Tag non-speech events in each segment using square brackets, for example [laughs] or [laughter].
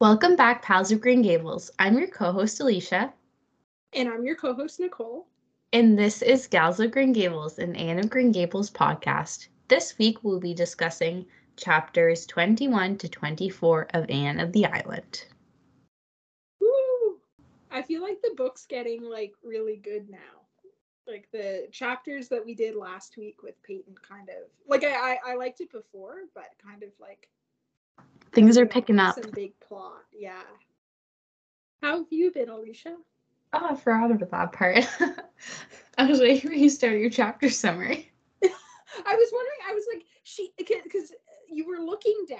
Welcome back, pals of Green Gables. I'm your co host, Alicia. And I'm your co host, Nicole. And this is Gals of Green Gables, an Anne of Green Gables podcast. This week we'll be discussing chapters 21 to 24 of Anne of the Island. Woo! I feel like the book's getting like really good now. Like the chapters that we did last week with Peyton kind of like I I, I liked it before, but kind of like things are picking up. Some big plot, yeah. How have you been, Alicia? Oh, I forgot about that part. [laughs] I was waiting for you to start your chapter summary. [laughs] I was wondering. I was like, she because you were looking down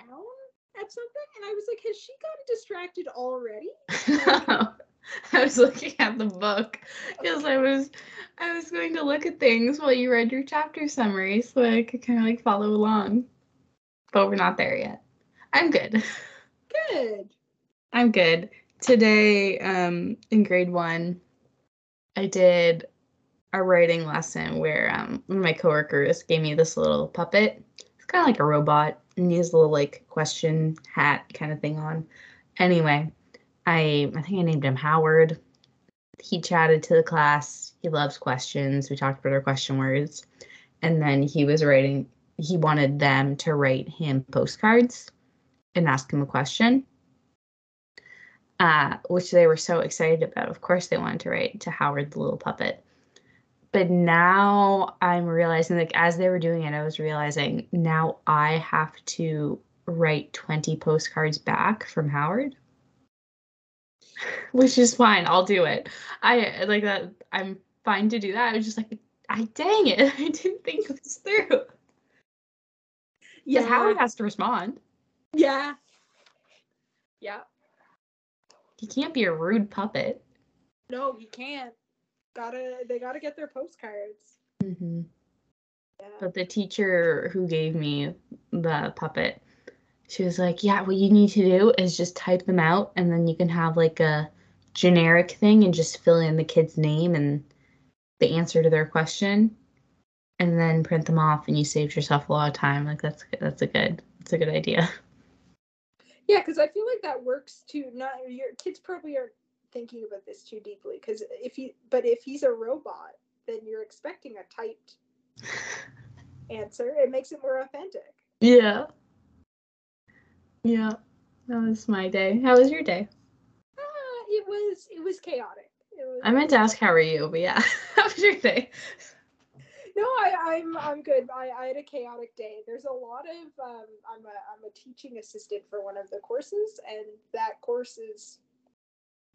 at something, and I was like, has she gotten distracted already? no, [laughs] I was looking at the book because I was I was going to look at things while you read your chapter summary, so I could kind of like follow along. But we're not there yet. I'm good. Good. I'm good. Today, um, in grade one, I did a writing lesson where um, one of my coworkers gave me this little puppet. It's kind of like a robot, and he has a little like question hat kind of thing on. Anyway, I I think I named him Howard. He chatted to the class. He loves questions. We talked about our question words, and then he was writing. He wanted them to write him postcards and ask him a question, uh, which they were so excited about. Of course, they wanted to write to Howard the little puppet. But now I'm realizing, like, as they were doing it, I was realizing now I have to write 20 postcards back from Howard, which is fine. I'll do it. I like that. I'm fine to do that. I was just like, I dang it. [laughs] I didn't think this through. Yeah. Howard has to respond. Yeah. Yeah. He can't be a rude puppet. No, he can't. Gotta they gotta get their postcards. Mm-hmm. Yeah. But the teacher who gave me the puppet, she was like, "Yeah, what you need to do is just type them out, and then you can have like a generic thing and just fill in the kid's name and the answer to their question, and then print them off, and you saved yourself a lot of time. Like that's that's a good that's a good idea." [laughs] Yeah, because I feel like that works too. Not your kids probably aren't thinking about this too deeply. Because if he, but if he's a robot, then you're expecting a typed [laughs] answer. It makes it more authentic. Yeah. Yeah. That was my day. How was your day? Uh, it was it was chaotic. It was, I meant to ask how are you, but yeah. [laughs] how was your day? No, I, am I'm, I'm good. I, I had a chaotic day. There's a lot of um, I'm a I'm a teaching assistant for one of the courses, and that course is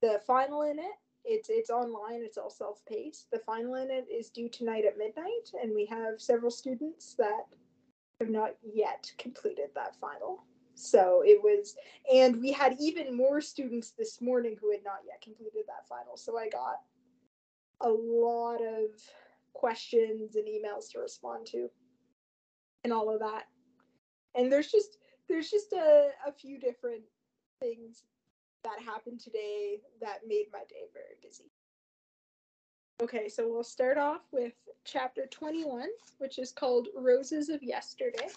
the final in it. It's it's online. It's all self paced. The final in it is due tonight at midnight, and we have several students that have not yet completed that final. So it was, and we had even more students this morning who had not yet completed that final. So I got a lot of questions and emails to respond to and all of that. And there's just there's just a, a few different things that happened today that made my day very busy. Okay so we'll start off with chapter 21 which is called roses of yesterday.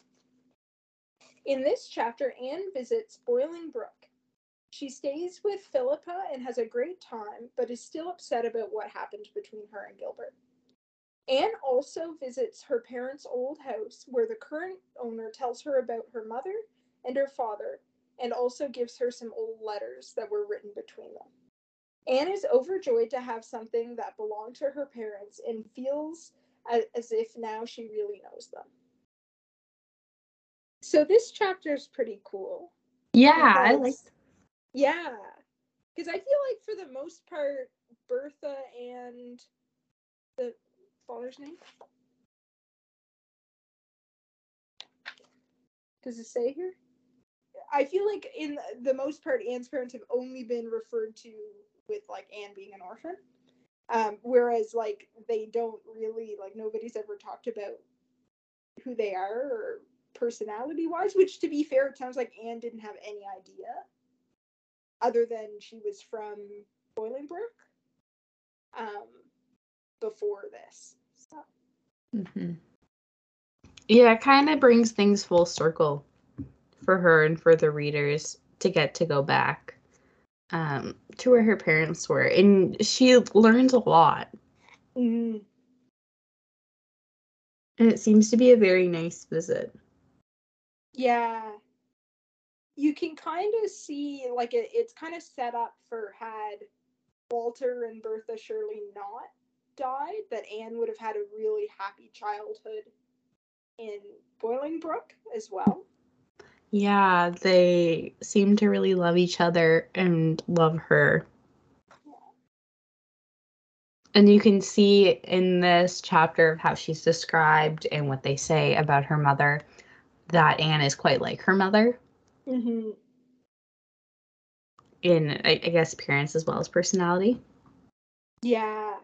In this chapter anne visits Bolingbroke. She stays with philippa and has a great time but is still upset about what happened between her and gilbert Anne also visits her parents' old house, where the current owner tells her about her mother and her father, and also gives her some old letters that were written between them. Anne is overjoyed to have something that belonged to her parents and feels as, if now she really knows them. So this chapter is pretty cool. Yeah, I like. Yeah, because I feel like for the most part, Bertha and father's name? Does it say here? I feel like in the most part, Anne's parents have only been referred to with like Anne being an orphan. Um, whereas like they don't really like nobody's ever talked about who they are or personality wise, which to be fair, it sounds like Anne didn't have any idea other than she was from Bolingbroke. Um, before this. Mm-hmm. Yeah, it kind of brings things full circle for her and for the readers to get to go back um, to where her parents were, and she learns a lot. Mm, And it seems to be a very nice visit. yeah. You can kind of see, like, it, it's kind of set up for had Walter and Bertha Shirley not died, that Anne would have had a really happy childhood in Bolingbroke as well. Yeah, they seem to really love each other and love her. And you can see in this chapter of how she's described and what they say about her mother that Anne is quite like her mother Mm-hmm. in, I, I guess, appearance as well as personality. Yeah.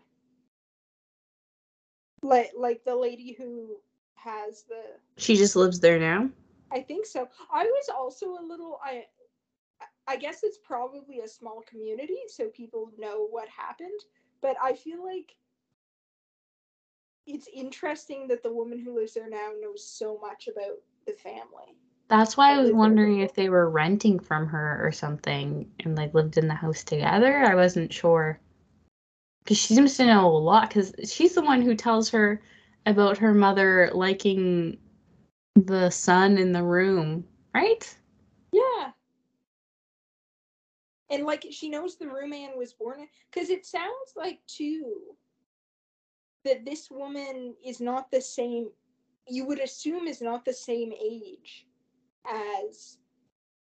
Like like the lady who has the She just lives there now. I think so. I was also a little I I guess it's probably a small community so people know what happened, but I feel like it's interesting that the woman who lives there now knows so much about the family. That's why I was wondering if they were renting from her or something and like lived in the house together. I wasn't sure. Because she seems to know a lot, because she's the one who tells her about her mother liking the sun in the room, right? Yeah. And like she knows the room Anne was born because it sounds like too that this woman is not the same you would assume is not the same age as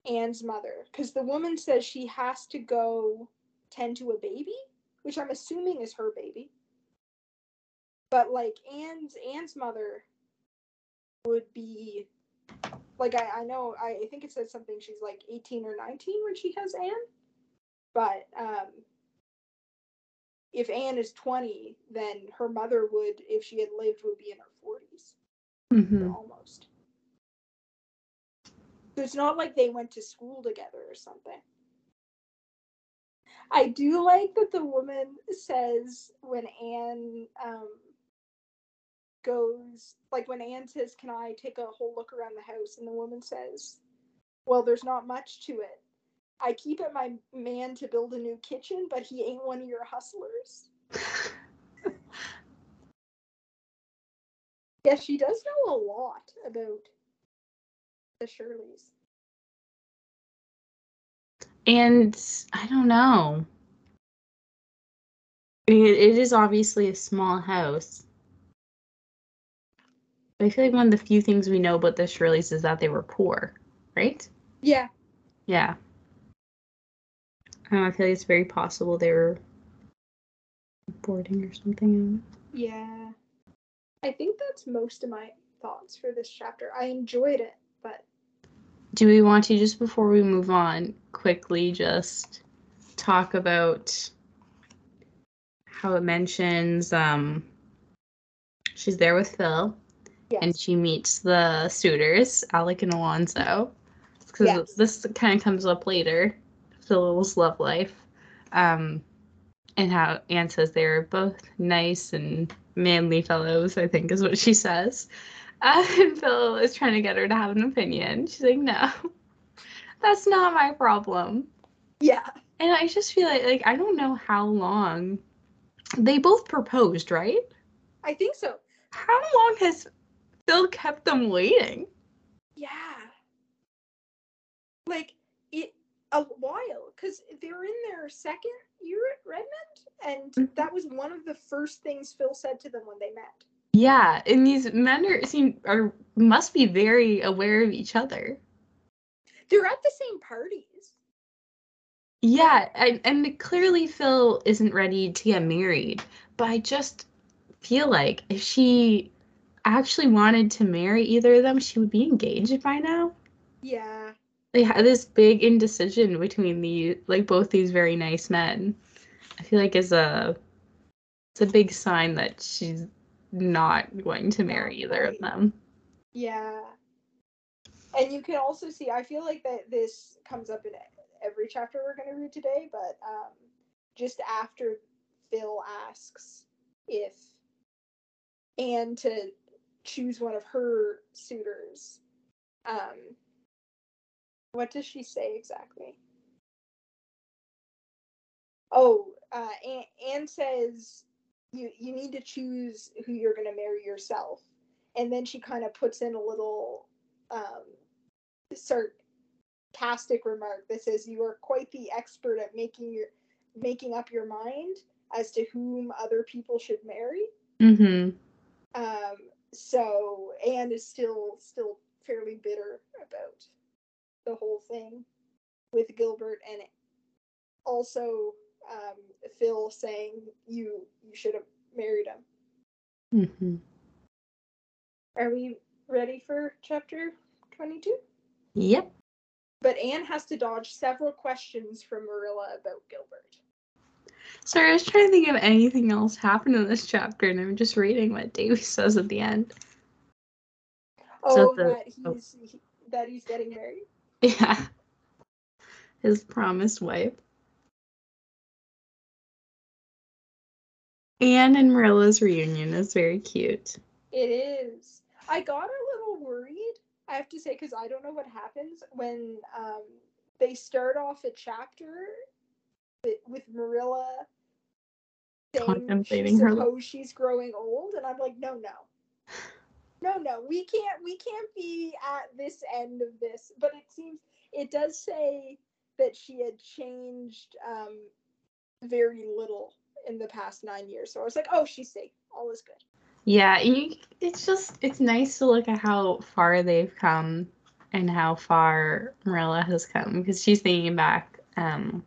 Anne's mother. Because the woman says she has to go tend to a baby, which I'm assuming is her baby. But like Anne's Anne's mother would be like I, I know I, I think it says something she's like 18 or 19 when she has Anne. But um if Anne is 20, then her mother would, if she had lived, would be in her 40s Mm-hmm. almost. So it's not like they went to school together or something. I do like that the woman says when Anne um, goes, like when Anne says, Can I take a whole look around the house? And the woman says, Well, there's not much to it. I keep it my man to build a new kitchen, but he ain't one of your hustlers. [laughs] Yeah, she does know a lot about the Shirleys. And I don't know. It, it is obviously a small house. I feel like one of the few things we know about the Shirleys is that they were poor, right? Yeah, Yeah. Uh, I feel like it's very possible they were boarding or something. yeah. I think that's most of my thoughts for this chapter. I enjoyed it, Do we want to, just before we move on, quickly just talk about how it mentions um, she's there with Phil yes. and she meets the suitors, Alec and Alonzo. Because Yes. this kind of comes up later, Phil's love life. Um, and how Anne says they're both nice and manly fellows, I think is what she says. Uh, [laughs] and Phil is trying to get her to have an opinion. She's like, no, [laughs] that's not my problem. yeah. And I just feel like, like I don't know how long they both proposed, right? I think so. How long has Phil kept them waiting? Yeah. Like it a while because they're in their second year at Redmond, and Mhm. that was one of the first things Phil said to them when they met. Yeah, and these men are seem are must be very aware of each other. They're at the same parties. Yeah, and, and clearly Phil isn't ready to get married, but I just feel like if she actually wanted to marry either of them, she would be engaged by now. Yeah. They had this big indecision between the like both these very nice men. I feel like is a it's a big sign that she's not going to marry either of them. Yeah. And you can also see, I feel like that this comes up in every chapter we're going to read today, but um, just after Phil asks if Anne to choose one of her suitors, um, what does she say exactly? Oh, uh, Anne, Anne says you you need to choose who you're going to marry yourself, and then she kind of puts in a little um, sarcastic remark that says you are quite the expert at making your making up your mind as to whom other people should marry. Mm-hmm. Um, so Anne is still still fairly bitter about the whole thing with Gilbert and also um, Phil saying you you should have married him. Mm-hmm. Are we ready for chapter 22? Yep. But Anne has to dodge several questions from Marilla about Gilbert. Sorry, I was trying to think of anything else happened in this chapter, and I'm just reading what Davy says at the end. Oh, the- that oh. he's he, that he's getting married. [laughs] Yeah. His promised wife. Anne and Marilla's reunion is very cute. It is. I got a little worried, I have to say, because I don't know what happens when um, they start off a chapter with, with Marilla saying Contemplating she her- suppose she's growing old, and I'm like, no, no. No, no, we can't we can't be at this end of this. But it seems it does say that she had changed um, very little in the past nine years. So I was like, oh, she's safe. All is good. Yeah, you, it's just it's nice to look at how far they've come and how far Marilla has come because she's thinking back um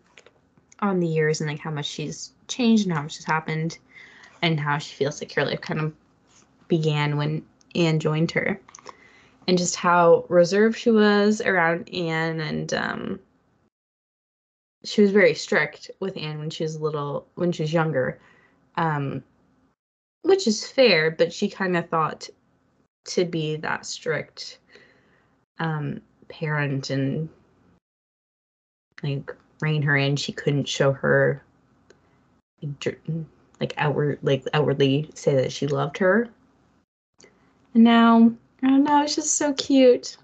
on the years and like how much she's changed and how much has happened and how she feels like her life kind of began when Anne joined her and just how reserved she was around Anne and um she was very strict with Anne when she was little when she was younger. Um which is fair, but she kind of thought to be that strict um parent and like rein her in she couldn't show her like, outward like outwardly say that she loved her and now i don't know it's just so cute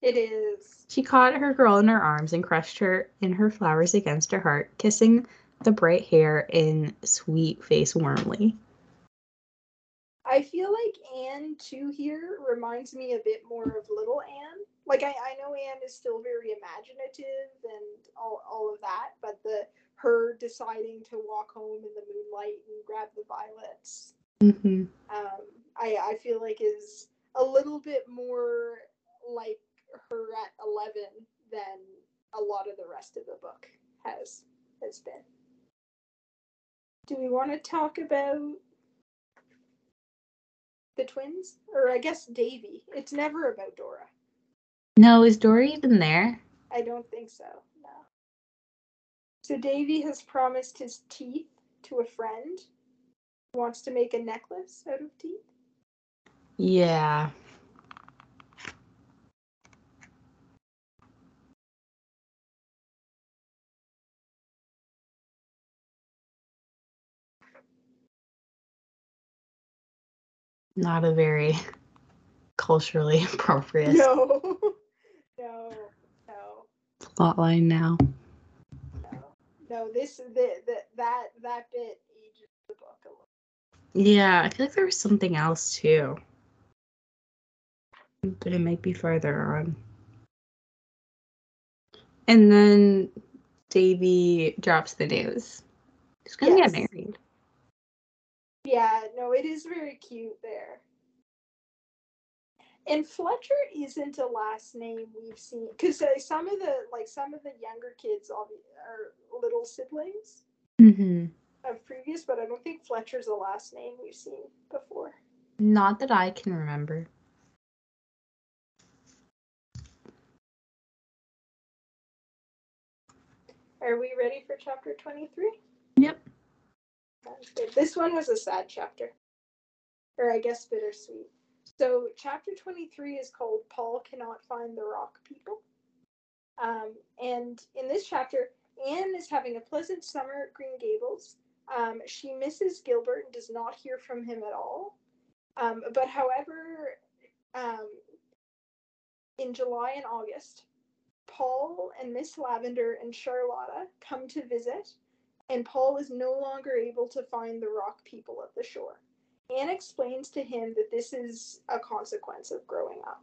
It is. She caught her girl in her arms and crushed her in her flowers against her heart kissing the bright hair and sweet face warmly I feel like Anne too here reminds me a bit more of little Anne. Like I, I know Anne is still very imaginative and all, all of that, but the her deciding to walk home in the moonlight and grab the violets, mm-hmm. um, I, I feel like is a little bit more like her at eleven than a lot of the rest of the book has has been. Do we want to talk about the twins? Or I guess Davy. It's never about Dora. no is dory even there I don't think so. No. So Davy has promised his teeth to a friend wants to make a necklace out of teeth. yeah not a very [laughs] culturally [laughs] appropriate No. [laughs] no. No. plot line now. No. No. This the, the that that bit ages the book a little. Yeah, I feel like there was something else too. But it might be farther on. And then Davy drops the news. He's gonna Yes. get married. Yeah, no, it is very cute there. And Fletcher isn't a last name we've seen because uh, some of the like some of the younger kids all are little siblings mm-hmm. of previous, but I don't think Fletcher's a last name we've seen before. Not that I can remember. Are we ready for chapter 23? This one was a sad chapter, or I guess bittersweet. So, chapter 23 is called Paul Cannot Find the Rock People. Um, and in this chapter, Anne is having a pleasant summer at Green Gables. Um, she misses Gilbert and does not hear from him at all. Um, but, however, um, in July and August, Paul and Miss Lavender and Charlotta come to visit and Paul is no longer able to find the rock people at the shore. Anne explains to him that this is a consequence of growing up.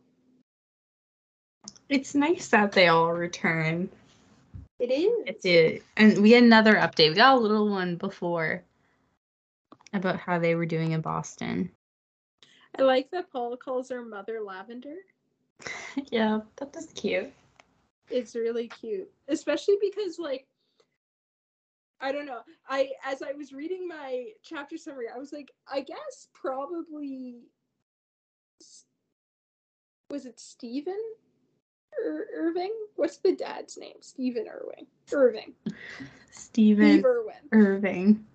It's nice that they all return. It is. It did. And we had another update. We got a little one before about how they were doing in Boston. I like that Paul calls her Mother Lavender. [laughs] yeah, that was cute. It's really cute, especially because like I don't know. I as I was reading my chapter summary, I was like, I guess probably was it Stephen Ir- Irving? What's the dad's name? Stephen Irving. Irving. Stephen Irwin. Irving.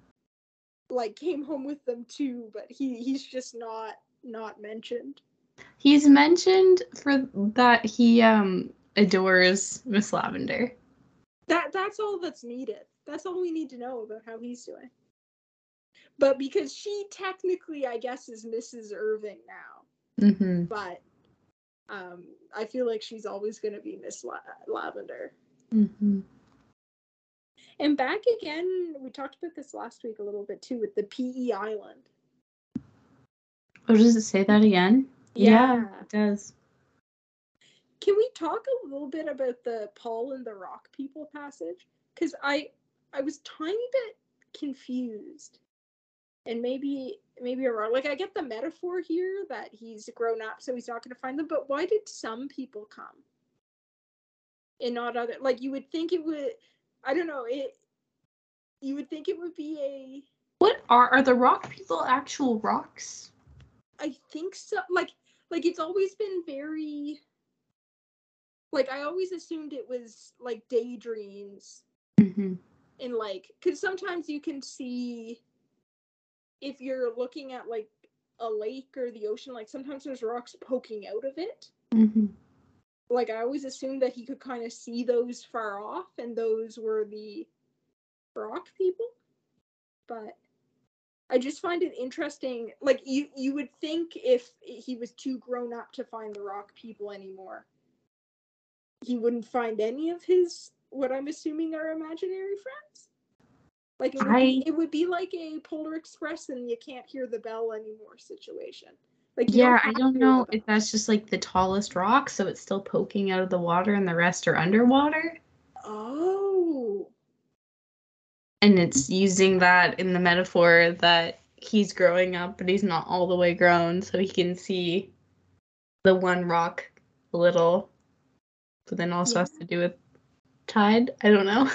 Like came home with them too, but he he's just not not mentioned. He's mentioned for that he um adores Miss Lavender. That that's all that's needed. That's all we need to know about how he's doing. But because she technically, I guess, is Mrs. Irving now, Mm-hmm. but um, I feel like she's always going to be Miss La- Lavender. Mm-hmm. And back again, we talked about this last week a little bit too with the PE Island. Oh, does it say that again? Yeah. it does. Can we talk a little bit about the Paul and the Rock People passage? Because I I was tiny bit confused, and maybe maybe I'm wrong. Like I get the metaphor here that he's grown up, so he's not going to find them. But why did some people come and not other? Like you would think it would. I don't know it. You would think it would be a. What are are the rock people actual rocks? I think so. Like like it's always been very. Like I always assumed it was like daydreams Mm-hmm. And like because sometimes you can see if you're looking at like a lake or the ocean like sometimes there's rocks poking out of it Mm-hmm. like i always assumed that he could kind of see those far off and those were the rock people but i just find it interesting like you you would think if he was too grown up to find the rock people anymore he wouldn't find any of his what i'm assuming are imaginary friends like it would, be, it would be like a polar express and you can't hear the bell anymore situation like Yeah, I don't know if that's just like the tallest rock, so it's still poking out of the water and the rest are underwater. oh And it's using that in the metaphor that he's growing up, but he's not all the way grown, so he can see the one rock a little. But then also has to do with tide. I don't know.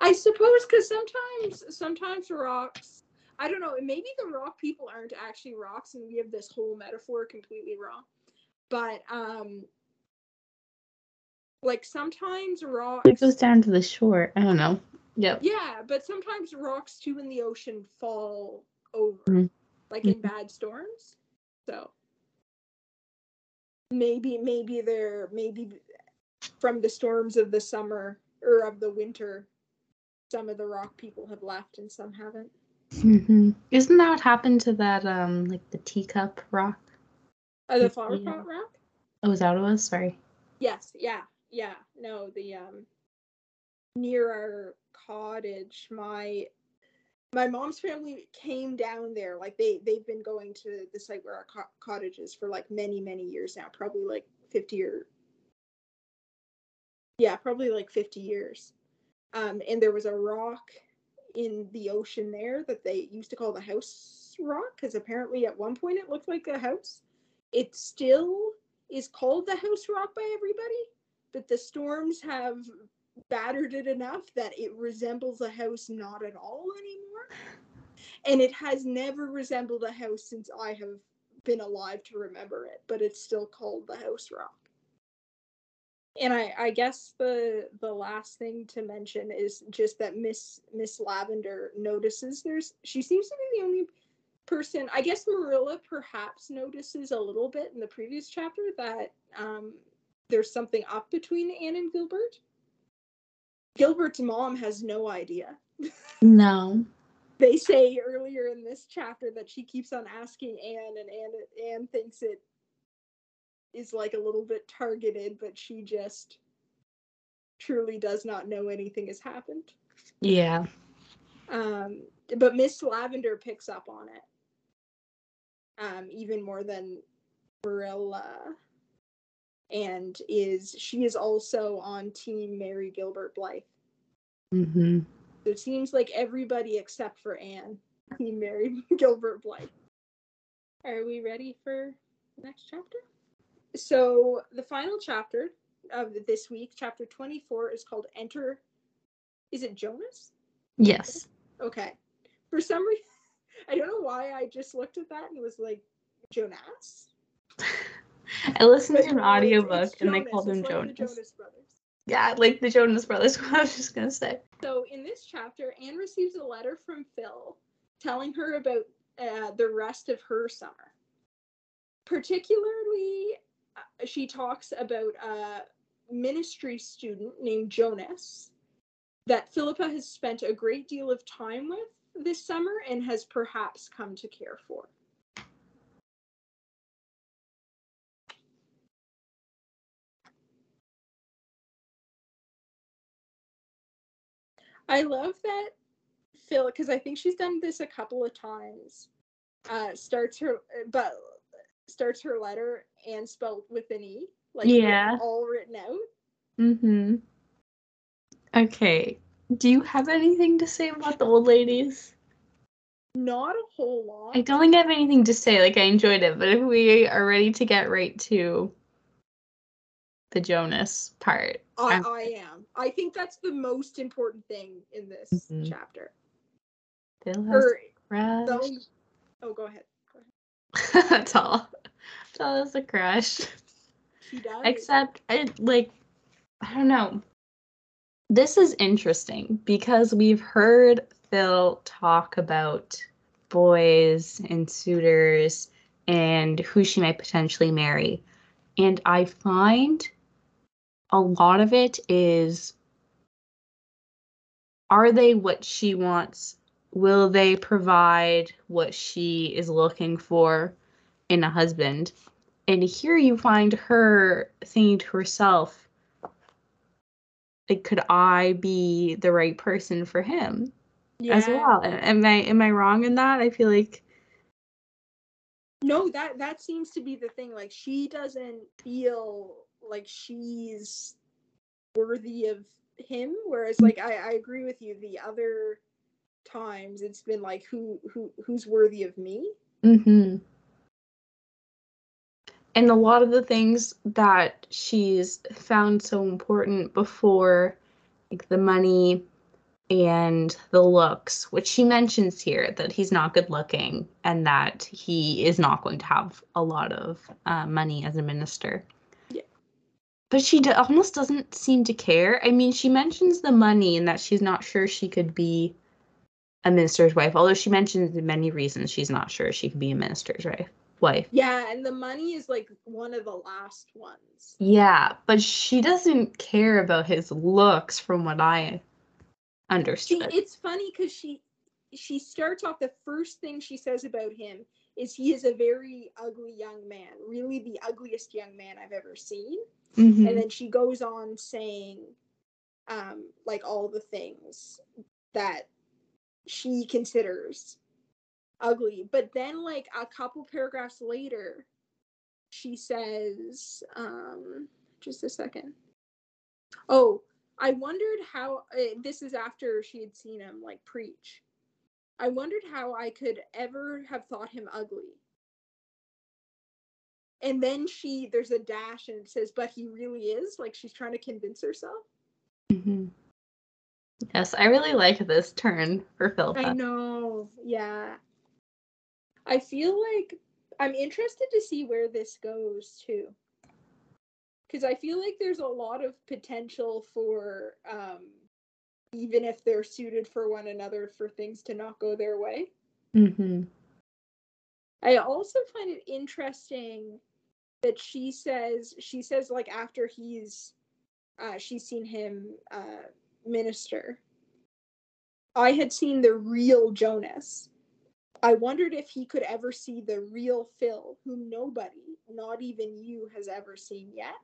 I suppose because sometimes sometimes rocks I don't know, maybe the rock people aren't actually rocks and we have this whole metaphor completely wrong. But um like sometimes rocks It goes down to the shore. I don't know. Yep. Yeah, but sometimes rocks too in the ocean fall over. Mhm. Like in bad storms. So maybe maybe they're maybe from the storms of the summer or of the winter some of the rock people have left and some haven't. hmm Isn't that what happened to that um like the teacup rock? Oh, the Yeah. pot rock? Oh, is that what it was? Sorry. Yes, yeah, yeah. No, the um near our cottage, my my mom's family came down there. Like they they've been going to the site where our co- cottage is for like many many years now, probably like 50 or yeah, probably like 50 years. Um and there was a rock in the ocean there that they used to call the house rock because apparently at one point it looked like a house. It still is called the house rock by everybody, but the storms have battered it enough that it resembles a house not at all anymore. And it has never resembled a house since I have been alive to remember it, but it's still called the house rock. And I, I guess the the last thing to mention is just that Miss Miss Lavender notices there's she seems to be the only person i guess marilla perhaps notices a little bit in the previous chapter that um, there's something up between anne and gilbert gilbert's mom has no idea No. [laughs] they say earlier in this chapter that she keeps on asking anne and anne, anne thinks it is like a little bit targeted but she just truly does not know anything has happened. Yeah. Um, but Miss Lavender picks up on it. Um, even more than Marilla. And is she is also on team marry Gilbert Blythe. Mm-hmm. So it seems like everybody except for Anne, [laughs] team marry Gilbert Blythe. Are we ready for the next chapter? So the final chapter of this week, chapter 24, is called Enter. Is it Jonas? Yes. Okay. For some reason, [laughs] I don't know why I just looked at that and was like, Jonas? I listened But to an audiobook and they called him Jonas. Jonas. Yeah, like the Jonas Brothers. [laughs] What I was just gonna say. So in this chapter, Anne receives a letter from Phil telling her about uh, the rest of her summer. Particularly, she talks about a ministry student named Jonas that Philippa has spent a great deal of time with this summer and has perhaps come to care for. I love that Phil because I think she's done this a couple of times. Uh, starts her but starts her letter and spelled with an e, like Yeah. all written out. Mm-hmm. Okay. Do you have anything to say about the old ladies? Not a whole lot. I don't think I have anything to say. Like I enjoyed it, but if we are ready to get right to the Jonas part, I, I'm- I am. I think that's the most important thing in this Mhm. chapter. Phil has Or oh, go ahead. Go ahead. [laughs] That's all. [laughs] Oh, Phil has a crush. She does. Except, I like, I don't know. This is interesting because we've heard Phil talk about boys and suitors and who she might potentially marry. And I find a lot of it is are they what she wants? Will they provide what she is looking for in a husband? And here you find her thinking to herself, like, could I be the right person for him as well? Am I am I wrong in that? I feel like No, that that seems to be the thing. Like she doesn't feel like she's worthy of him. Whereas like I, I agree with you. The other times it's been like who who who's worthy of me. hmm And a lot of the things that she's found so important before, like the money and the looks, which she mentions here that he's not good looking and that he is not going to have a lot of uh, money as a minister. Yeah. But she d- almost doesn't seem to care. I mean, she mentions the money and that she's not sure she could be a minister's wife, although she mentions many reasons she's not sure she could be a minister's wife. Wife. Yeah, and the money is like one of the last ones. Yeah, but she doesn't care about his looks from what I See, understood. it's funny because she she starts off the first thing she says about him is he is a very ugly young man, really the ugliest young man I've ever seen. Mhm. and then she goes on saying um like all the things that she considers ugly but then like a couple paragraphs later she says um just a second. Oh i wondered how uh, this is after she had seen him like preach. I wondered how i could ever have thought him ugly. And then she there's a dash and it says but he really is? Like she's trying to convince herself? Mm-hmm. Yes, I really like this turn for Phil i know yeah i feel like i'm interested to see where this goes too because i feel like there's a lot of potential for um even if they're suited for one another for things to not go their way hmm I also find it interesting that she says she says like after he's uh she's seen him uh minister. I had seen the real Jonas. I wondered if he could ever see the real Phil, whom nobody, not even you, has ever seen yet.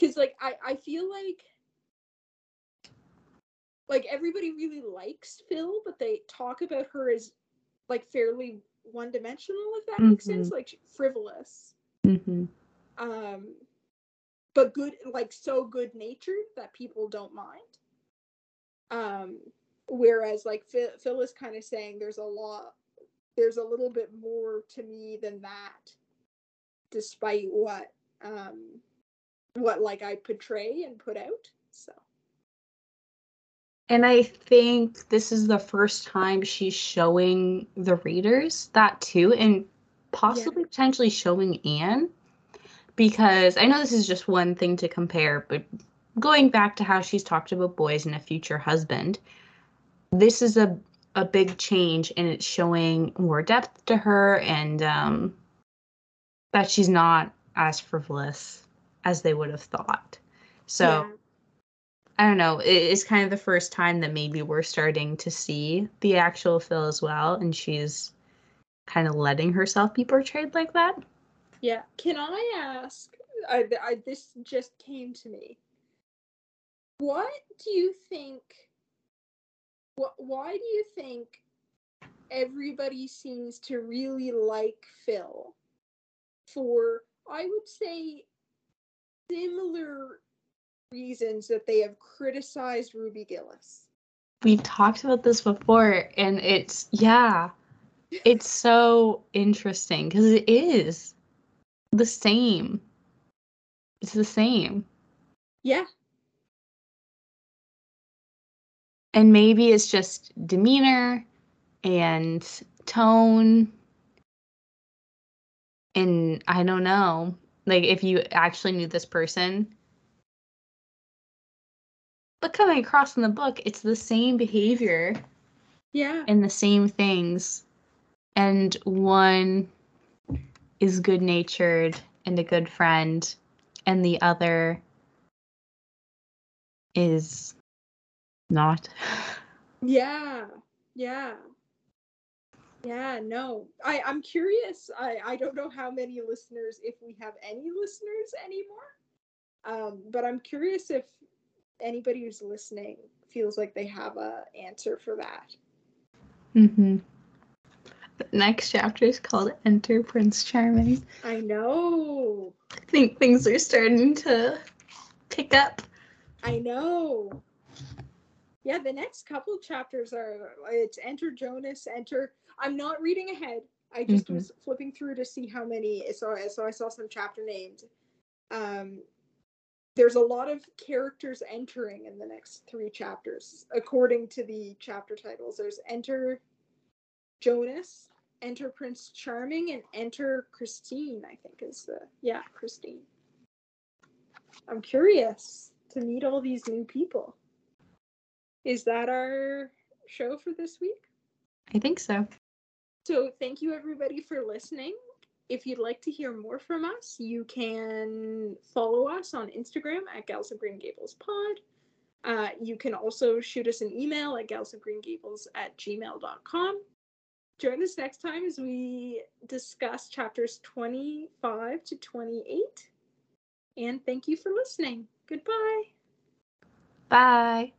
Cause like I, I feel like like everybody really likes Phil, but they talk about her as like fairly one dimensional, if that makes Mhm. sense, like frivolous. Mm-hmm. Um, but good, like so good natured that people don't mind. Um, whereas like Phil, Phil is kind of saying there's a lot, there's a little bit more to me than that, despite what um what like I portray and put out. So And I think this is the first time she's showing the readers that too, and possibly potentially showing Anne. Because I know this is just one thing to compare, but going back to how she's talked about boys and a future husband, this is a a big change and it's showing more depth to her and um, that she's not as frivolous as they would have thought. So yeah. I don't know. It's kind of the first time that maybe we're starting to see the actual Phil as well, and she's kind of letting herself be portrayed like that. Yeah. Can I ask? I, I this just came to me. What do you think? Why do you think everybody seems to really like Phil? For I would say similar reasons that they have criticized Ruby Gillis. We've talked about this before, and it's, yeah, it's [laughs] so interesting because it is the same. It's the same. Yeah. And maybe it's just demeanor and tone. And I don't know. Like, if you actually knew this person, but coming across in the book, it's the same behavior Yeah. and the same things. And one is good natured and a good friend, and the other is not. Yeah, yeah, yeah. No, I I'm curious. I I don't know how many listeners, if we have any listeners anymore. Um, but I'm curious if anybody who's listening feels like they have a answer for that. Mm-hmm. The next chapter is called Enter Prince Charming. I know, I think things are starting to pick up. I know. Yeah, the next couple chapters are it's enter Jonas, enter. I'm not reading ahead. I just Mhm. was flipping through to see how many. So I so I saw some chapter names. Um, there's a lot of characters entering in the next three chapters, according to the chapter titles. There's enter Jonas, enter Prince Charming, and enter Christine. I think is the yeah Christine. I'm curious to meet all these new people. Is that our show for this week? I think so. So, thank you everybody for listening. If you'd like to hear more from us, you can follow us on Instagram at Gals of Green Gables Pod. Uh, you can also shoot us an email at galsofgreengables at gmail.com. Join us next time as we discuss chapters 25 to 28. And thank you for listening. Goodbye. Bye.